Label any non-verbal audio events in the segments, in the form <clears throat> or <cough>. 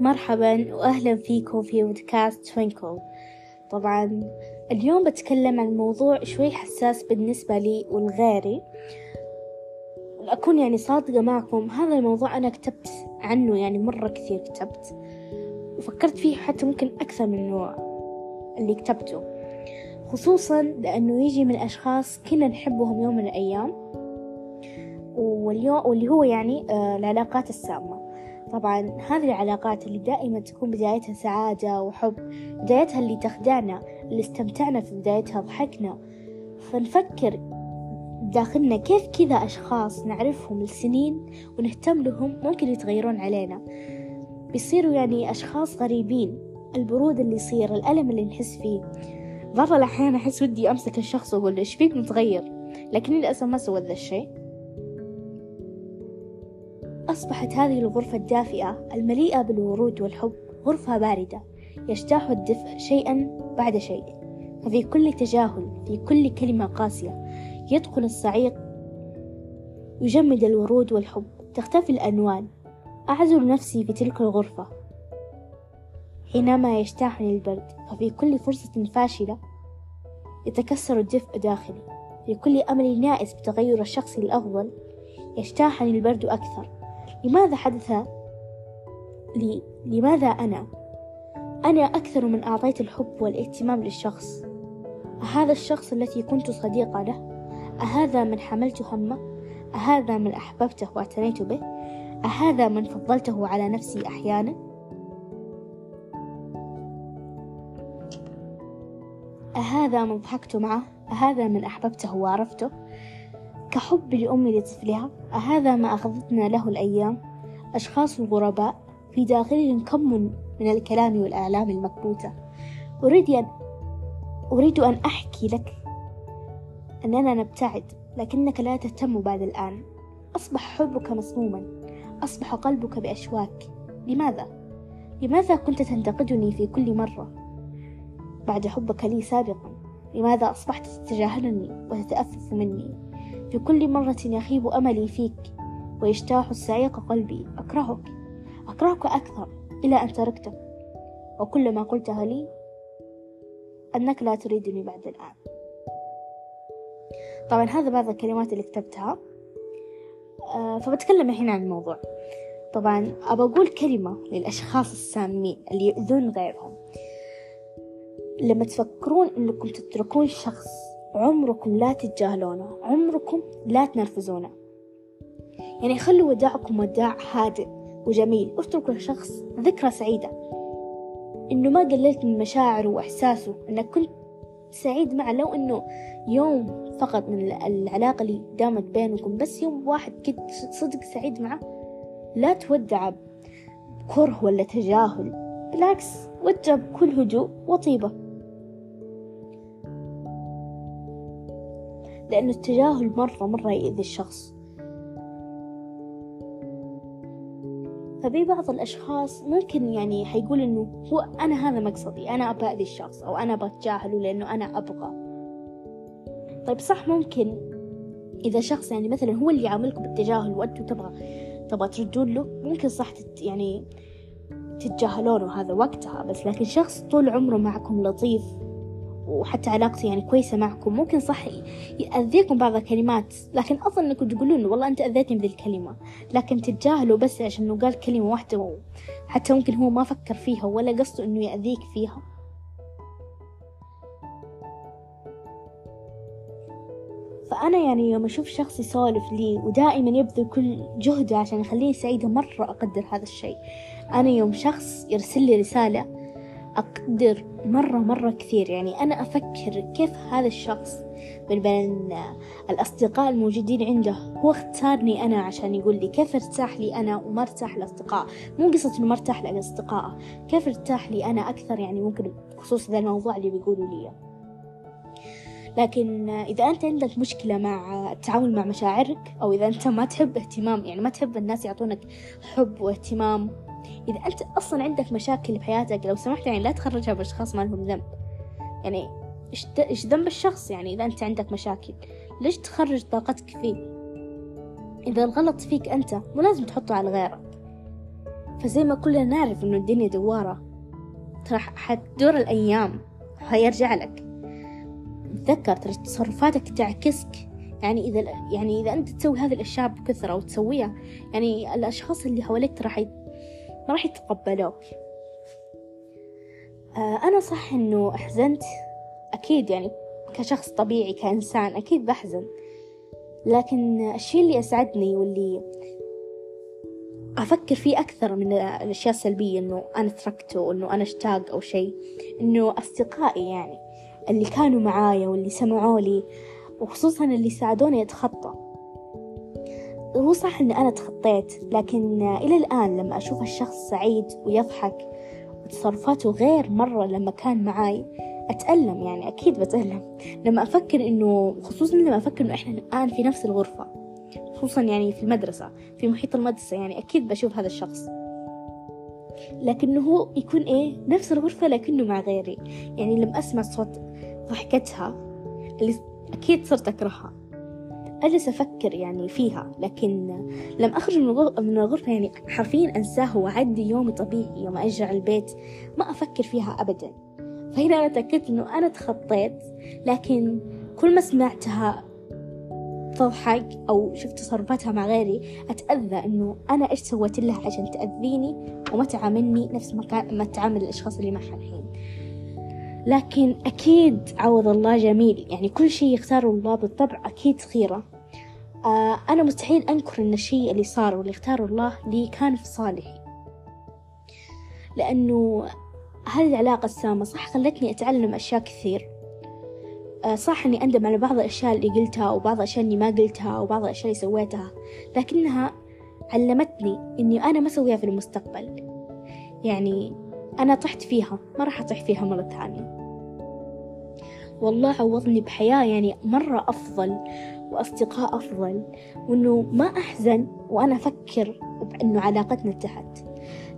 مرحبا وأهلا فيكم في بودكاست توينكل. طبعا اليوم بتكلم عن موضوع شوي حساس بالنسبة لي ولغيري أكون يعني صادقة معكم هذا الموضوع أنا كتبت عنه يعني مرة كثير كتبت. وفكرت فيه حتى ممكن أكثر من نوع اللي كتبته. خصوصا لأنه يجي من أشخاص كنا نحبهم يوم من الأيام. واليوم واللي هو يعني آه، العلاقات السامة. طبعا هذه العلاقات اللي دائما تكون بدايتها سعادة وحب بدايتها اللي تخدعنا اللي استمتعنا في بدايتها ضحكنا. فنفكر داخلنا كيف كذا أشخاص نعرفهم لسنين ونهتم لهم ممكن يتغيرون علينا. بيصيروا يعني أشخاص غريبين البرود اللي يصير الألم اللي نحس فيه. بعض الأحيان أحس ودي أمسك الشخص وأقول إيش فيك متغير؟ لكن للأسف ما سويت ذا الشيء. أصبحت هذه الغرفة الدافئة المليئة بالورود والحب غرفة باردة يجتاح الدفء شيئا بعد شيء. ففي كل تجاهل في كل كلمة قاسية يدخل الصعيق يجمد الورود والحب. تختفي الأنوان أعزل نفسي في تلك الغرفة. حينما يجتاحني البرد ففي كل فرصة فاشلة يتكسر الدفء داخلي. في كل أمل نائس بتغير الشخص الأفضل يجتاحني البرد أكثر. لماذا حدث لي؟ لماذا أنا؟ أنا أكثر من أعطيت الحب والاهتمام للشخص. أهذا الشخص الذي كنت صديقة له؟ أهذا من حملت همه؟ أهذا من أحببته واعتنيت به؟ أهذا من فضلته على نفسي أحيانا؟ أهذا من ضحكت معه؟ أهذا من أحببته وعرفته؟ كحب لأمي لطفلها أهذا ما أخذتنا له الأيام أشخاص غرباء في داخلهم كم من الكلام والآلام المكبوتة أريد أن أريد أن أحكي لك أننا نبتعد لكنك لا تهتم بعد الآن أصبح حبك مسموما أصبح قلبك بأشواك لماذا؟ لماذا كنت تنتقدني في كل مرة بعد حبك لي سابقا؟ لماذا أصبحت تتجاهلني وتتأفف مني؟ في كل مرة يخيب أملي فيك ويجتاح السعيق قلبي. أكرهك أكرهك أكثر إلى أن تركتك. وكل ما قلته لي أنك لا تريدني بعد الآن. طبعا هذا بعض الكلمات اللي كتبتها. آه، فبتكلم الحين عن الموضوع. طبعا أبى أقول كلمة للأشخاص السامين اللي يؤذون غيرهم. لما تفكرون أنكم تتركون شخص عمركم لا تتجاهلونه. عمركم لا تنرفزونه. يعني خلوا وداعكم وداع هادئ وجميل. واتركوا الشخص ذكرى سعيدة. إنه ما قللت من مشاعره وإحساسه إنك كنت سعيد معه لو إنه يوم فقط من العلاقة اللي دامت بينكم بس يوم واحد كنت صدق سعيد معه لا تودع بكره ولا تجاهل. بالعكس ودع بكل هدوء وطيبة. لأنه التجاهل مرة مرة يؤذي الشخص. فبي بعض الأشخاص ممكن يعني حيقول إنه هو أنا هذا مقصدي أنا أبى أذي الشخص أو أنا بتجاهله لأنه أنا أبغى. طيب صح ممكن إذا شخص يعني مثلا هو اللي يعاملكم بالتجاهل وأنتوا تبغى تبغى تردون له ممكن صح تت يعني تتجاهلونه هذا وقتها بس لكن شخص طول عمره معكم لطيف وحتى علاقته يعني كويسة معكم. ممكن صح يأذيكم بعض الكلمات لكن أظن أنكم تقولون والله أنت أذيتني بذي الكلمة. لكن تتجاهلوا بس عشان إنه قال كلمة واحدة حتى ممكن هو ما فكر فيها ولا قصده إنه يأذيك فيها. فأنا يعني يوم أشوف شخص يسولف لي ودائما يبذل كل جهده عشان يخليني سعيدة مرة أقدر هذا الشيء. أنا يوم شخص يرسل لي رسالة أقدر مرة مرة كثير. يعني أنا أفكر كيف هذا الشخص من بين الأصدقاء الموجودين عنده. هو اختارني أنا عشان يقول لي كيف ارتاح لي أنا وما ارتاح لأصدقاء. مو قصة إنه ما ارتاح لأصدقائه كيف ارتاح لي أنا أكثر؟ يعني ممكن بخصوص ذا الموضوع اللي بيقولوا لي. لكن إذا أنت عندك مشكلة مع التعامل مع مشاعرك أو إذا أنت ما تحب اهتمام يعني ما تحب الناس يعطونك حب واهتمام إذا أنت أصلا عندك مشاكل بحياتك لو سمحت يعني لا تخرجها بأشخاص ما لهم ذنب. يعني إيش ذنب الشخص يعني إذا أنت عندك مشاكل؟ ليش تخرج طاقتك فيه؟ إذا الغلط فيك أنت مو لازم تحطه على غيرك. فزي ما كلنا نعرف إنه الدنيا دوارة. ترى حتدور الأيام وحيرجع لك. تذكر ترى تصرفاتك تعكسك. يعني إذا يعني إذا أنت تسوي هذه الأشياء بكثرة وتسويها يعني الأشخاص اللي حواليك راح ما راح يتقبلوك. آه أنا صح إنه أحزنت؟ أكيد يعني كشخص طبيعي كإنسان أكيد بحزن. لكن الشيء اللي أسعدني واللي أفكر فيه أكثر من الأشياء السلبية إنه أنا تركته إنه أنا اشتاق أو شيء إنه أصدقائي يعني اللي كانوا معايا واللي سمعوا لي وخصوصا اللي ساعدوني أتخطى. هو صح إن أنا تخطيت لكن إلى الآن لما أشوف الشخص سعيد ويضحك وتصرفاته غير مرة لما كان معاي أتألم يعني أكيد بتألم. لما أفكر إنه خصوصا لما أفكر إنه إحنا الآن في نفس الغرفة خصوصا يعني في المدرسة في محيط المدرسة يعني أكيد بشوف هذا الشخص. لكنه هو يكون إيه نفس الغرفة لكنه مع غيري. يعني لما أسمع صوت ضحكتها اللي أكيد صرت أكرهها. أجلس أفكر يعني فيها لكن لما أخرج من الغرفة يعني حرفيا أنساه وأعدي يومي طبيعي يوم أرجع البيت ما أفكر فيها أبدا. فهنا أنا تأكدت إنه أنا تخطيت لكن كل ما سمعتها تضحك أو شفت تصرفاتها مع غيري أتأذى إنه أنا إيش سويت لها عشان تأذيني وما تعاملني نفس ما كان ما تعامل الأشخاص اللي معها الحين. لكن أكيد عوض الله جميل يعني كل شيء يختاره الله بالطبع أكيد خيرة. آه أنا مستحيل أنكر إن الشيء اللي صار واللي اختاره الله لي كان في صالحي. لأنه هذه العلاقة السامة صح خلتني أتعلم أشياء كثير. آه صح إني أندم على بعض الأشياء اللي قلتها وبعض الأشياء اللي ما قلتها وبعض الأشياء اللي سويتها لكنها علمتني إني أنا ما أسويها في المستقبل. يعني أنا طحت فيها ما راح أطيح فيها مرة ثانية. والله عوضني بحياة يعني مرة أفضل. وأصدقاء أفضل وإنه ما أحزن وأنا أفكر بأنه علاقتنا انتهت.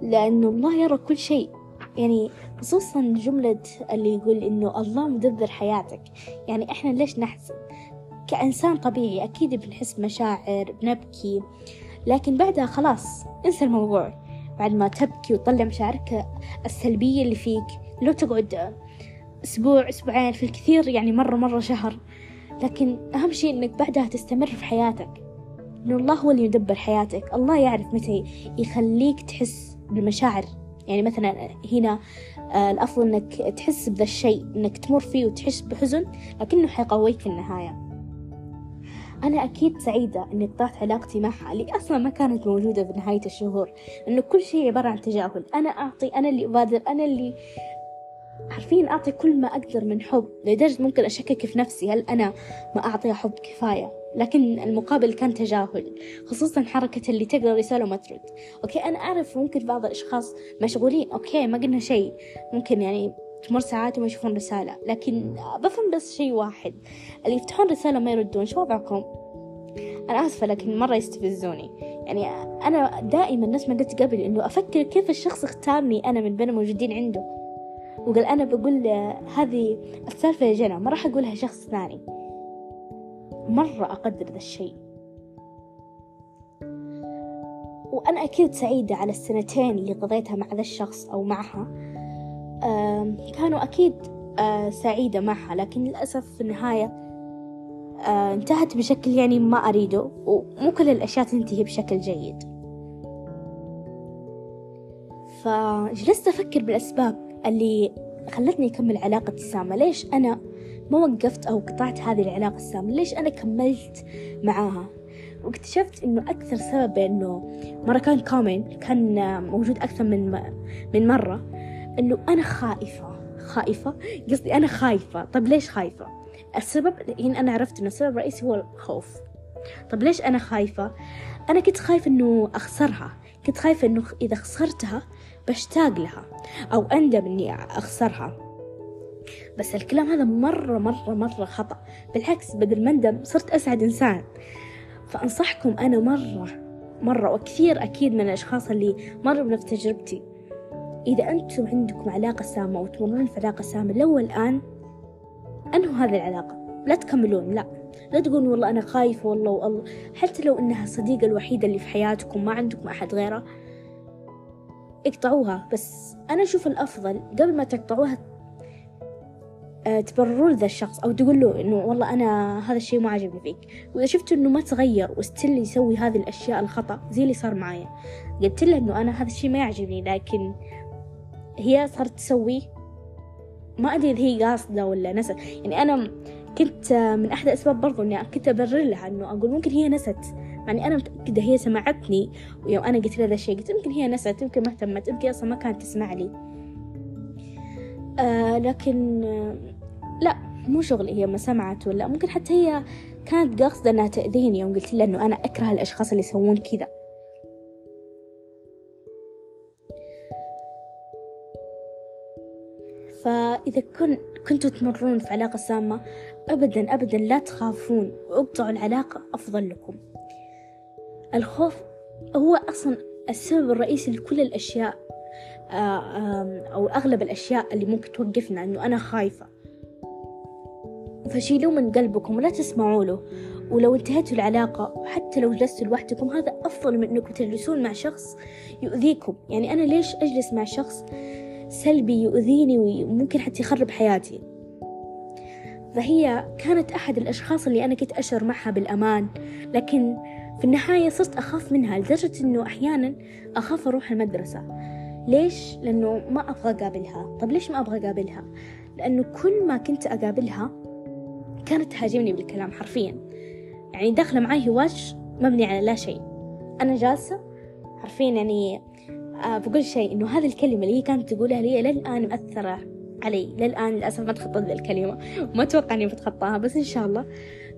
لأنه الله يرى كل شيء. يعني خصوصا جملة اللي يقول إنه الله مدبر حياتك. يعني إحنا ليش نحزن؟ كإنسان طبيعي أكيد بنحس مشاعر بنبكي. لكن بعدها خلاص انسى الموضوع. بعد ما تبكي وتطلع مشاعرك السلبية اللي فيك لو تقعد أسبوع أسبوعين في الكثير يعني مرة مرة شهر. لكن أهم شيء إنك بعدها تستمر في حياتك. إنه الله هو اللي يدبر حياتك. الله يعرف متى يخليك تحس بالمشاعر. يعني مثلا هنا آه، الأفضل إنك تحس بذا الشيء إنك تمر فيه وتحس بحزن لكنه حيقويك في النهاية. أنا أكيد سعيدة إني قطعت علاقتي معها اللي أصلا ما كانت موجودة في نهاية الشهور. إنه كل شيء عبارة عن تجاهل. أنا أعطي أنا اللي أبادر أنا اللي حرفيا أعطي كل ما أقدر من حب لدرجة ممكن أشكك في نفسي هل أنا ما أعطيها حب كفاية؟ لكن المقابل كان تجاهل خصوصا حركة اللي تقرأ رسالة وما ترد. okay أنا أعرف ممكن بعض الأشخاص مشغولين okay ما قلنا شيء. ممكن يعني تمر ساعات وما يشوفون رسالة لكن بفهم بس شيء واحد اللي يفتحون رسالة ما يردون شو وضعكم؟ أنا آسفة لكن مرة يستفزوني. يعني أنا دائما نفس ما قلت قبل إنه أفكر كيف الشخص اختارني أنا من بين الموجودين عنده. وقال أنا بقول هذه السالفة يا جنى ما راح أقولها شخص ثاني. مرة أقدر ذا الشيء. وأنا أكيد سعيدة على السنتين اللي قضيتها مع ذا الشخص أو معها. كانوا أكيد سعيدة معها لكن للأسف في النهاية انتهت بشكل يعني ما أريده ومو كل الأشياء تنتهي بشكل جيد. فجلست أفكر بالأسباب. اللي خلتني أكمل علاقتي السامة. ليش أنا ما وقفت أو قطعت هذه العلاقة السامة؟ ليش أنا كملت معاها؟ واكتشفت إنه أكثر سبب إنه مرة كان كومن كان موجود أكثر من من مرة إنه أنا خائفة خائفة قصدي أنا خايفة. طب ليش خايفة؟ السبب هنا أنا عرفت إنه السبب الرئيسي هو الخوف. طب ليش أنا خايفة؟ أنا كنت خايفة إنه أخسرها. كنت خايفة إنه إذا خسرتها بشتاق لها أو أندم إني أخسرها. بس الكلام هذا مرة مرة مرة خطأ. بالعكس بدل ما أندم صرت أسعد إنسان. فأنصحكم أنا مرة مرة وكثير أكيد من الأشخاص اللي مروا بنفس تجربتي. إذا أنتم عندكم علاقة سامة وتمرون في علاقة سامة لو الآن أنهوا هذه العلاقة. لا تكملون لا. لا تقولون والله أنا خايفة والله والله. حتى لو إنها الصديقة الوحيدة اللي في حياتكم ما عندكم أحد غيره اقطعوها بس أنا أشوف الأفضل قبل ما تقطعوها آه، تبررون ذا الشخص أو تقول له إنه والله أنا هذا الشيء ما عجبني فيك. وإذا شفت إنه ما تغير وستيل يسوي هذه الأشياء الخطأ زي اللي صار معايا. قلت له إنه أنا هذا الشيء ما يعجبني لكن هي صارت تسوي. ما أدري إذا هي قاصدة ولا نست. يعني أنا كنت من أحد الأسباب برضو إني كنت أبرر لها إنه أقول ممكن هي نست. يعني أنا متأكدة هي سمعتني ويوم أنا قلت لها ذا الشيء قلت يمكن هي نست يمكن ما اهتمت يمكن أصلا ما كانت تسمع لي. آه لكن آه لا مو شغلي هي ما سمعت ولا ممكن حتى هي كانت قاصدة إنها تأذيني يوم قلت لها إنه أنا أكره الأشخاص اللي يسوون كذا. فإذا كن كنتوا تمرون في علاقة سامة أبدا أبدا لا تخافون واقطعوا العلاقة أفضل لكم. الخوف هو أصلا السبب الرئيسي لكل الأشياء آه، أو أغلب الأشياء اللي ممكن توقفنا إنه أنا خايفة. فشيلوه من قلبكم ولا تسمعوا له ولو انتهيتوا العلاقة حتى لو جلستوا لوحدكم هذا أفضل من إنكم تجلسون مع شخص يؤذيكم. يعني أنا ليش أجلس مع شخص سلبي يؤذيني وممكن حتى يخرب حياتي؟ فهي كانت أحد الأشخاص اللي أنا كنت أشعر معها بالأمان لكن في النهاية صرت أخاف منها لدرجة إنه أحيانا أخاف أروح المدرسة. ليش؟ لأنه ما أبغى أقابلها. طب ليش ما أبغى أقابلها؟ لأنه كل ما كنت أقابلها كانت تهاجمني بالكلام حرفيا. يعني داخلة معي هواش مبني على لا شيء. أنا جالسة حرفيا يعني آه بقول شيء إنه هذه الكلمة اللي هي كانت تقولها لي للآن مأثرة علي. للآن للأسف ما تخطيت الكلمة. ما أتوقع إني بتخطاها بس إن شاء الله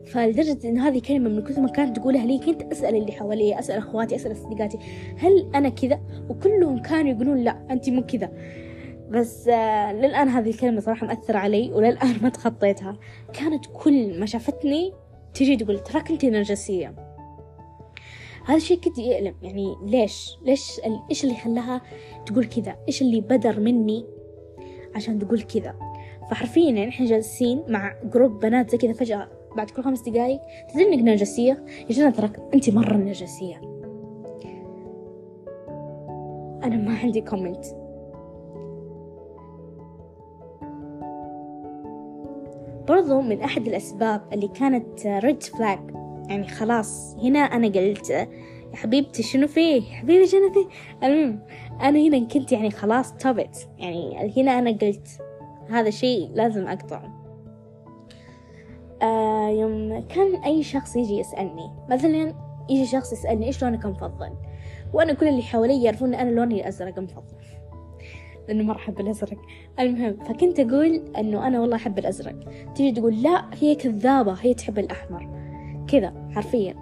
فلدرجة إن هذه كلمة من كثر ما كانت تقولها لي كنت أسأل اللي حوالي أسأل أخواتي أسأل صديقاتي هل أنا كذا؟ وكلهم كانوا يقولون لا أنت مو كذا. بس آه للآن هذه الكلمة صراحة مأثرة علي وللآن <laughs> ما تخطيتها. كانت كل ما شافتني تجي تقول تراك أنت نرجسية. هذا الشيء كنت يألم. يعني ليش؟ ليش إيش اللي خلاها تقول كذا؟ إيش اللي بدر مني عشان تقول كذا؟ فحرفيا يعني إحنا جالسين مع group بنات زي كذا فجأة. بعد كل خمس دقايق تدري إنك نرجسية؟ يا جنى تراك انت مرة نرجسية. أنا ما عندي comment برضو من أحد الأسباب اللي كانت ريد فلاج يعني خلاص هنا أنا قلت يا حبيبتي شنو فيه حبيبي شنو فيه المهم أنا هنا كنت يعني خلاص تبت يعني هنا أنا قلت هذا شيء لازم أقطعه. آه يوم كان أي شخص يجي يسألني. مثلا يجي شخص يسألني إيش لونك مفضل وأنا كل اللي حوالي يعرفون أنا لوني الأزرق مفضل لأنه مرة أحب الأزرق. المهم فكنت أقول أنه أنا والله أحب الأزرق. تيجي تقول لا هي كذابة هي تحب الأحمر. كذا حرفيا.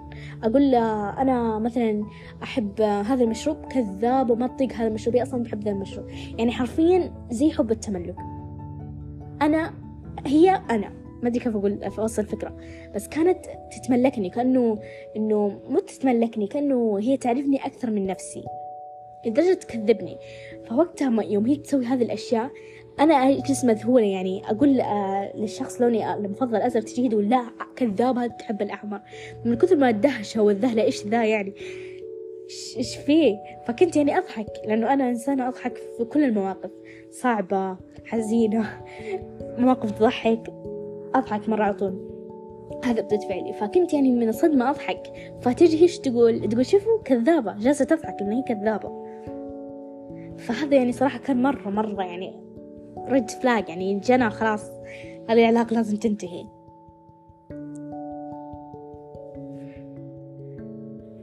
أقول له أنا مثلا أحب هذا المشروب كذاب وما تطيق هذا المشروب هي أصلا بحب ذا المشروب. يعني حرفيا زي حب التملك. أنا هي أنا. ما أدري كيف أقول أوصل الفكرة. بس كانت تتملكني كأنه إنه مو تتملكني كأنه هي تعرفني أكثر من نفسي. لدرجة تكذبني. فوقتها يوم هي تسوي هذه الأشياء أنا أجلس مذهولة يعني. أقول آه للشخص لوني المفضل أزرق تجي تقول لا كذابة تحب الأحمر. من كثر ما الدهشة والذهلة إيش ذا يعني؟ إيش فيه؟ فكنت يعني أضحك لأنه أنا إنسانة أضحك في كل المواقف. صعبة حزينة <laughs> مواقف تضحك. أضحك مرة على طول. هذا بدت فعلي. فكنت يعني من الصدمة أضحك. فتجي هيش تقول؟ تقول شوفوا كذابة. جالسة تضحك لأن هي كذابة. فهذا يعني صراحة كان مرة مرة يعني ريد فلاج يعني جنى خلاص. هذه العلاقة لازم تنتهي.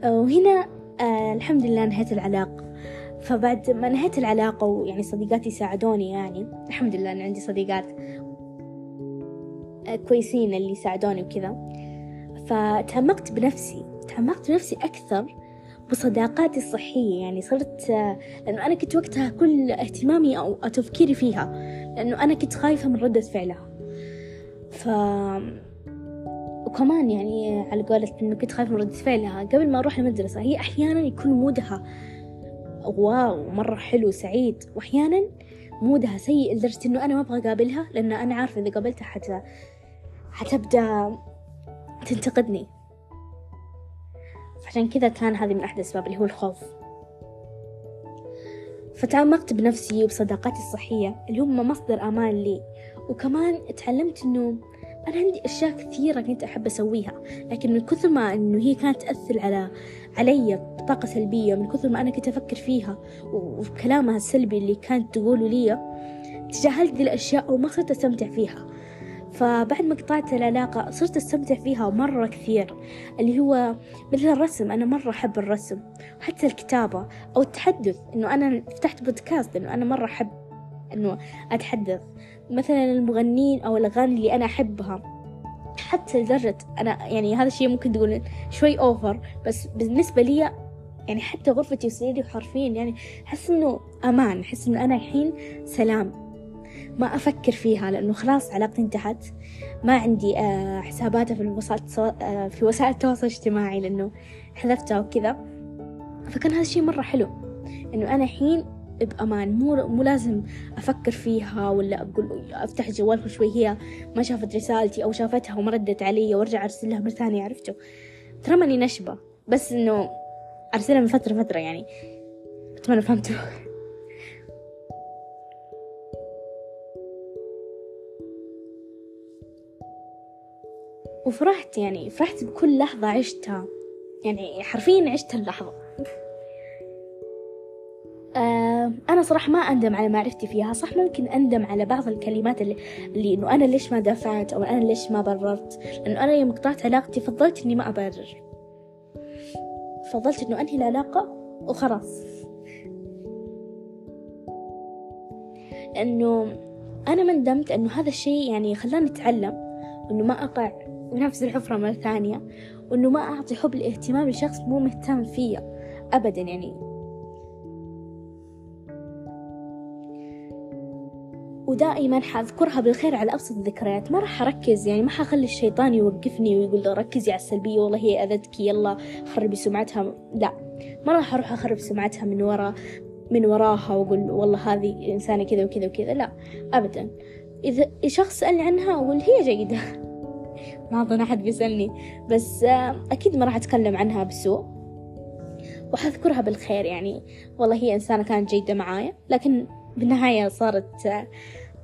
وهنا آه الحمد لله نهيت العلاقة. فبعد ما نهيت العلاقة ويعني صديقاتي ساعدوني يعني الحمد لله أن عندي صديقات. كويسين اللي ساعدوني وكذا. فتعمقت بنفسي تعمقت بنفسي أكثر بصداقاتي الصحية يعني صرت لأنه أنا كنت وقتها كل اهتمامي أو تفكيري فيها لأنه أنا كنت خايفة من ردة فعلها. ف وكمان يعني على قولة إنه كنت خايفة من ردة فعلها. قبل ما أروح المدرسة هي أحيانا يكون مودها واو مرة حلو سعيد وأحيانا مودها سيء لدرجة إنه أنا ما أبغى أقابلها لأن أنا عارفة إذا قابلتها حتى حتبدأ تنتقدني. عشان كذا كان هذه من أحد الأسباب اللي هو الخوف. فتعمقت بنفسي وبصداقاتي الصحية اللي هم مصدر أمان لي. وكمان تعلمت إنه أنا عندي أشياء كثيرة كنت أحب أسويها. لكن من كثر ما إنه هي كانت تأثر على علي بطاقة سلبية من كثر ما أنا كنت أفكر فيها وكلامها السلبي اللي كانت تقوله لي تجاهلت ذي الأشياء وما صرت أستمتع فيها. فبعد ما قطعت العلاقة صرت أستمتع فيها مرة كثير اللي هو مثل الرسم أنا مرة أحب الرسم وحتى الكتابة أو التحدث إنه أنا فتحت بودكاست إنه أنا مرة أحب إنه أتحدث مثلا المغنين أو الأغاني اللي أنا أحبها حتى لدرجة أنا يعني هذا الشيء ممكن تقول شوي أوفر بس بالنسبة لي يعني حتى غرفتي وسريري حرفيا يعني أحس إنه أمان أحس إنه أنا الحين سلام. ما أفكر فيها لأنه خلاص علاقتي انتهت. ما عندي آه، حساباتها في الوسائل آه، في وسائل التواصل الاجتماعي لأنه حذفتها وكذا. فكان هذا الشيء مرة حلو. إنه أنا الحين بأمان مو مو لازم أفكر فيها ولا أقول أفتح جوالها شوي. هي ما شافت رسالتي أو شافتها وما ردت علي وأرجع أرسلها مرة ثانية عرفته ترى ماني نشبة بس إنه أرسلها من فترة فترة يعني. أتمنى فهمتوا. وفرحت يعني فرحت بكل لحظة عشتها. يعني حرفيا عشت اللحظة. آه أنا صراحة ما أندم على معرفتي فيها. صح ممكن أندم على بعض الكلمات اللي, اللي إنه أنا ليش ما دافعت أو أنا ليش ما بررت؟ لأنه أنا يوم قطعت علاقتي فضلت إني ما أبرر. فضلت إنه أنهي العلاقة وخلاص. لأنه أنا ما ندمت إنه هذا الشيء يعني خلاني أتعلم إنه ما أقع. بنفس الحفرة مرة ثانية وإنه ما أعطي حب الاهتمام لشخص مو مهتم فيا أبدا يعني. ودائما حأذكرها بالخير على أبسط الذكريات. ما راح أركز يعني ما حخلي الشيطان يوقفني ويقول ركزي على السلبية والله هي أذتك يلا خربي سمعتها. لا ما راح أروح أخرب سمعتها من ورا من وراها وأقول والله هذه إنسانة كذا وكذا وكذا. لا أبدا. إذا شخص سألني عنها أقول هي جيدة. ما أظن أحد بيسألني. بس أكيد ما راح أتكلم عنها بسوء. وحذكرها بالخير يعني. والله هي إنسانة كانت جيدة معايا. لكن بالنهاية صارت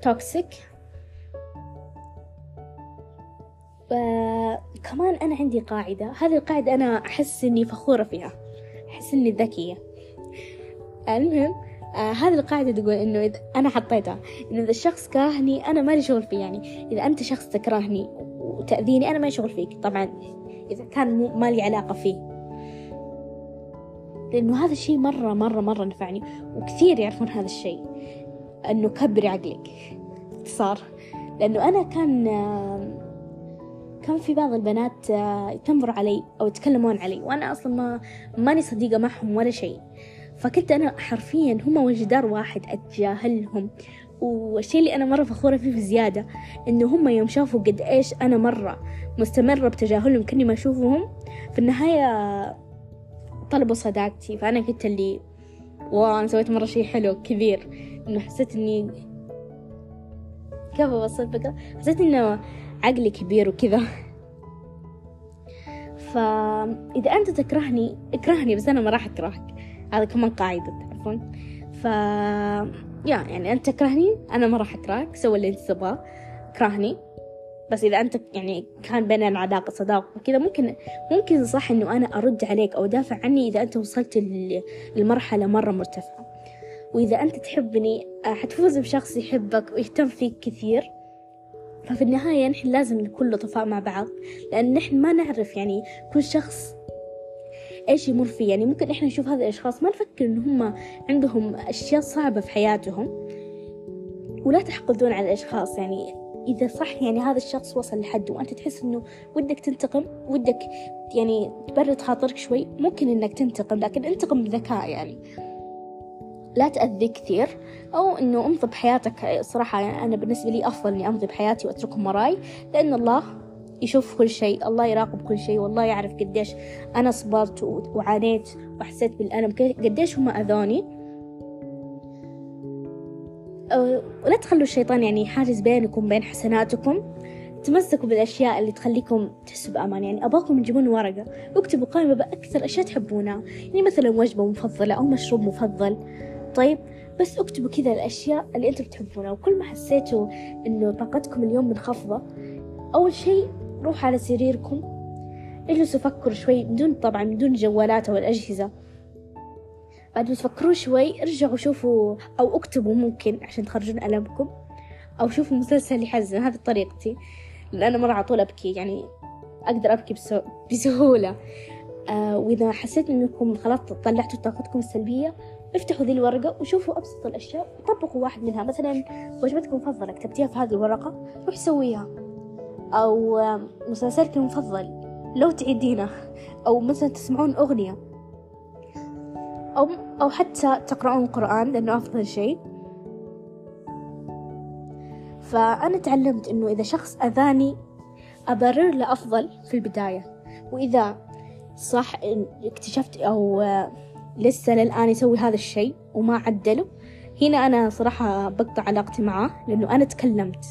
توكسيك كمان أنا عندي قاعدة. هذه القاعدة أنا أحس إني فخورة فيها. أحس إني ذكية. المهم آه هذه القاعدة تقول إنه إذا أنا حطيتها إنه إذا الشخص كرهني أنا مالي شغل فيه يعني. إذا أنت شخص تكرهني وتأذيني أنا ما شغل فيك. طبعا إذا كان ما لي علاقة فيه. لأنه هذا الشيء مرة مرة مرة نفعني وكثير يعرفون هذا الشيء. أنه كبري عقلك. باختصار لأنه أنا كان كان في بعض البنات تنظر علي أو يتكلمون علي وأنا أصلا ما ماني صديقة معهم ولا شيء. فكنت أنا حرفيا هم وجدار واحد أتجاهلهم. والشيء اللي أنا مرة فخورة فيه بزيادة إنه هم يوم شافوا قد إيش أنا مرة مستمرة بتجاهلهم كني ما أشوفهم. في النهاية طلبوا صداقتي فأنا كنت اللي واو أنا سويت مرة شيء حلو كبير. إنه حسيت إني كيف أوصف حسيت إنه عقلي كبير وكذا. <laughs> فإذا أنت تكرهني اكرهني بس أنا ما راح أكرهك. هذا كمان قاعدة تعرفون ف يا يعني أنت تكرهني أنا ما راح أكرهك سوي اللي أنت تبغاه. اكرهني بس إذا أنت يعني كان بيننا علاقة صداقة وكذا ممكن ممكن صح إنه أنا أرد عليك أو أدافع عني إذا أنت وصلت لمرحلة مرة مرتفعة. وإذا أنت تحبني آه، حتفوز بشخص يحبك ويهتم فيك كثير. ففي النهاية نحن لازم نكون لطفاء مع بعض لأن نحن ما نعرف يعني كل شخص إيش يمر فيه. يعني ممكن إحنا نشوف هذا الأشخاص ما نفكر إن هم عندهم أشياء صعبة في حياتهم. ولا تحقدون على الأشخاص. يعني إذا صح يعني هذا الشخص وصل لحد وأنت تحس إنه ودك تنتقم ودك يعني تبرد خاطرك شوي ممكن إنك تنتقم لكن انتقم بذكاء يعني. لا تأذي كثير أو إنه أمضي بحياتك. صراحة يعني أنا بالنسبة لي أفضل إني أمضي بحياتي وأتركهم وراي لأن الله يشوف كل شيء الله يراقب كل شيء والله يعرف قديش أنا صبرت وعانيت وحسيت بالألم قديش هم أذوني. ولا تخلوا الشيطان يعني حاجز بينكم وبين حسناتكم. تمسكوا بالأشياء اللي تخليكم تحسوا بأمان. يعني أباكم تجيبون ورقة واكتبوا قائمة بأكثر أشياء تحبونها. يعني مثلا وجبة مفضلة أو مشروب مفضل. طيب بس اكتبوا كذا الأشياء اللي أنتم تحبونها. وكل ما حسيتوا إنه طاقتكم اليوم منخفضة أول شيء روحوا على سريركم. اجلسوا فكروا شوي بدون طبعا بدون جوالات أو الأجهزة. بعد ما تفكروا شوي ارجعوا شوفوا أو اكتبوا ممكن عشان تخرجون ألمكم. أو شوفوا مسلسل يحزن. هذه طريقتي. لأن أنا مرة على طول أبكي يعني أقدر أبكي بسهولة. آه وإذا حسيت إنكم خلاص طلعتوا طاقتكم السلبية افتحوا ذي الورقة وشوفوا أبسط الأشياء وطبقوا واحد منها. مثلا وجبتكم المفضلة كتبتيها في هذه الورقة روح سويها. أو مسلسلك المفضل لو تعيدينه أو مثلا تسمعون أغنية أو أو حتى تقرأون قرآن لأنه أفضل شيء. فأنا تعلمت إنه إذا شخص أذاني أبرر له أفضل في البداية. وإذا صح اكتشفت أو لسه للآن يسوي هذا الشيء وما عدله هنا أنا صراحة بقطع علاقتي معاه لأنه أنا تكلمت.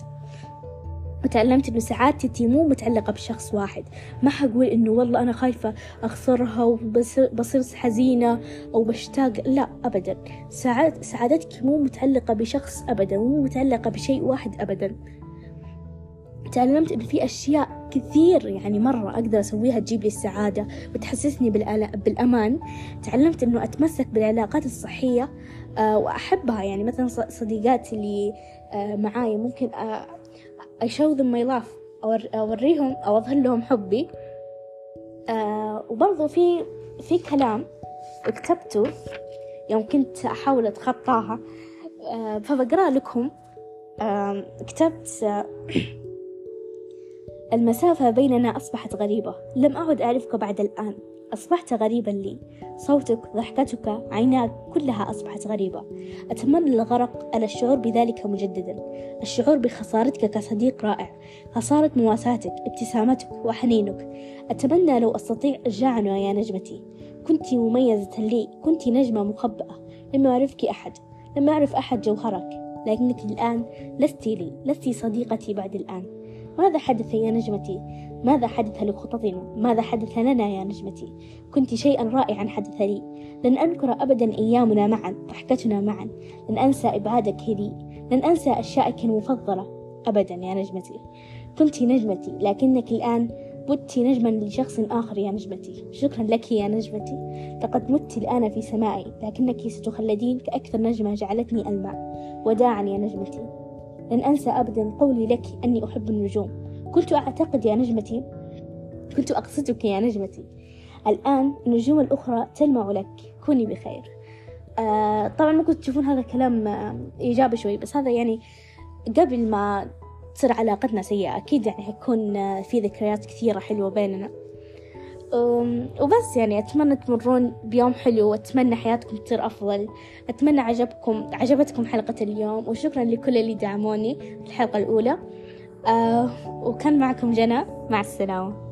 وتعلمت إنه سعادتي مو متعلقة بشخص واحد. ما حقول إنه والله أنا خايفة أخسرها وبصير حزينة أو بشتاق لا أبدا. سعاد سعادتك مو متعلقة بشخص أبدا مو متعلقة بشيء واحد أبدا. تعلمت إن في أشياء كثير يعني مرة أقدر أسويها تجيب لي السعادة وتحسسني بالأمان. تعلمت إنه أتمسك بالعلاقات الصحية آه وأحبها. يعني مثلا صديقاتي اللي آه معاي ممكن آه I show them my love. أوريهم أو أظهر لهم حبي. آه وبرضو في في كلام كتبته يوم كنت أحاول أتخطاها. آه فبقرأ لكم. آه كتبت آه <clears throat> المسافة بيننا أصبحت غريبة. لم أعد أعرفك بعد الآن. أصبحت غريبا لي. صوتك ضحكتك عيناك كلها أصبحت غريبة. أتمنى الغرق على الشعور بذلك مجددا. الشعور بخسارتك كصديق رائع. خسارة مواساتك ابتسامتك وحنينك. أتمنى لو أستطيع الجاعنة يا نجمتي. كنت مميزة لي. كنت نجمة مخبأة. لم يعرفك أحد. لم يعرف أحد جوهرك. لكنك الآن لست لي. لست صديقتي بعد الآن. ماذا حدث يا نجمتي؟ ماذا حدث لخططنا؟ ماذا حدث لنا يا نجمتي؟ كنت شيئا رائعا حدث لي. لن أنكر أبدا أيامنا معا ضحكتنا معا. لن أنسى إبعادك لي. لن أنسى أشيائك المفضلة. أبدا يا نجمتي. كنت نجمتي لكنك الآن بت نجما لشخص آخر يا نجمتي. شكرا لك يا نجمتي. لقد مت الآن في سمائي لكنك ستخلدين كأكثر نجمة جعلتني ألمع وداعا يا نجمتي. لن أنسى أبدا قولي لك أني أحب النجوم. كنت أعتقد يا نجمتي كنت أقصدك يا نجمتي. الآن النجوم الأخرى تلمع لك كوني بخير. آه طبعا ممكن تشوفون هذا كلام آه إيجابي شوي بس هذا يعني قبل ما تصير علاقتنا سيئة أكيد يعني حيكون آه في ذكريات كثيرة حلوة بيننا. وبس يعني أتمنى تمرون بيوم حلو وأتمنى حياتكم تصير أفضل. أتمنى عجبكم عجبتكم حلقة اليوم وشكرا لكل اللي دعموني في الحلقة الأولى. آه وكان معكم جنى. مع السلامة.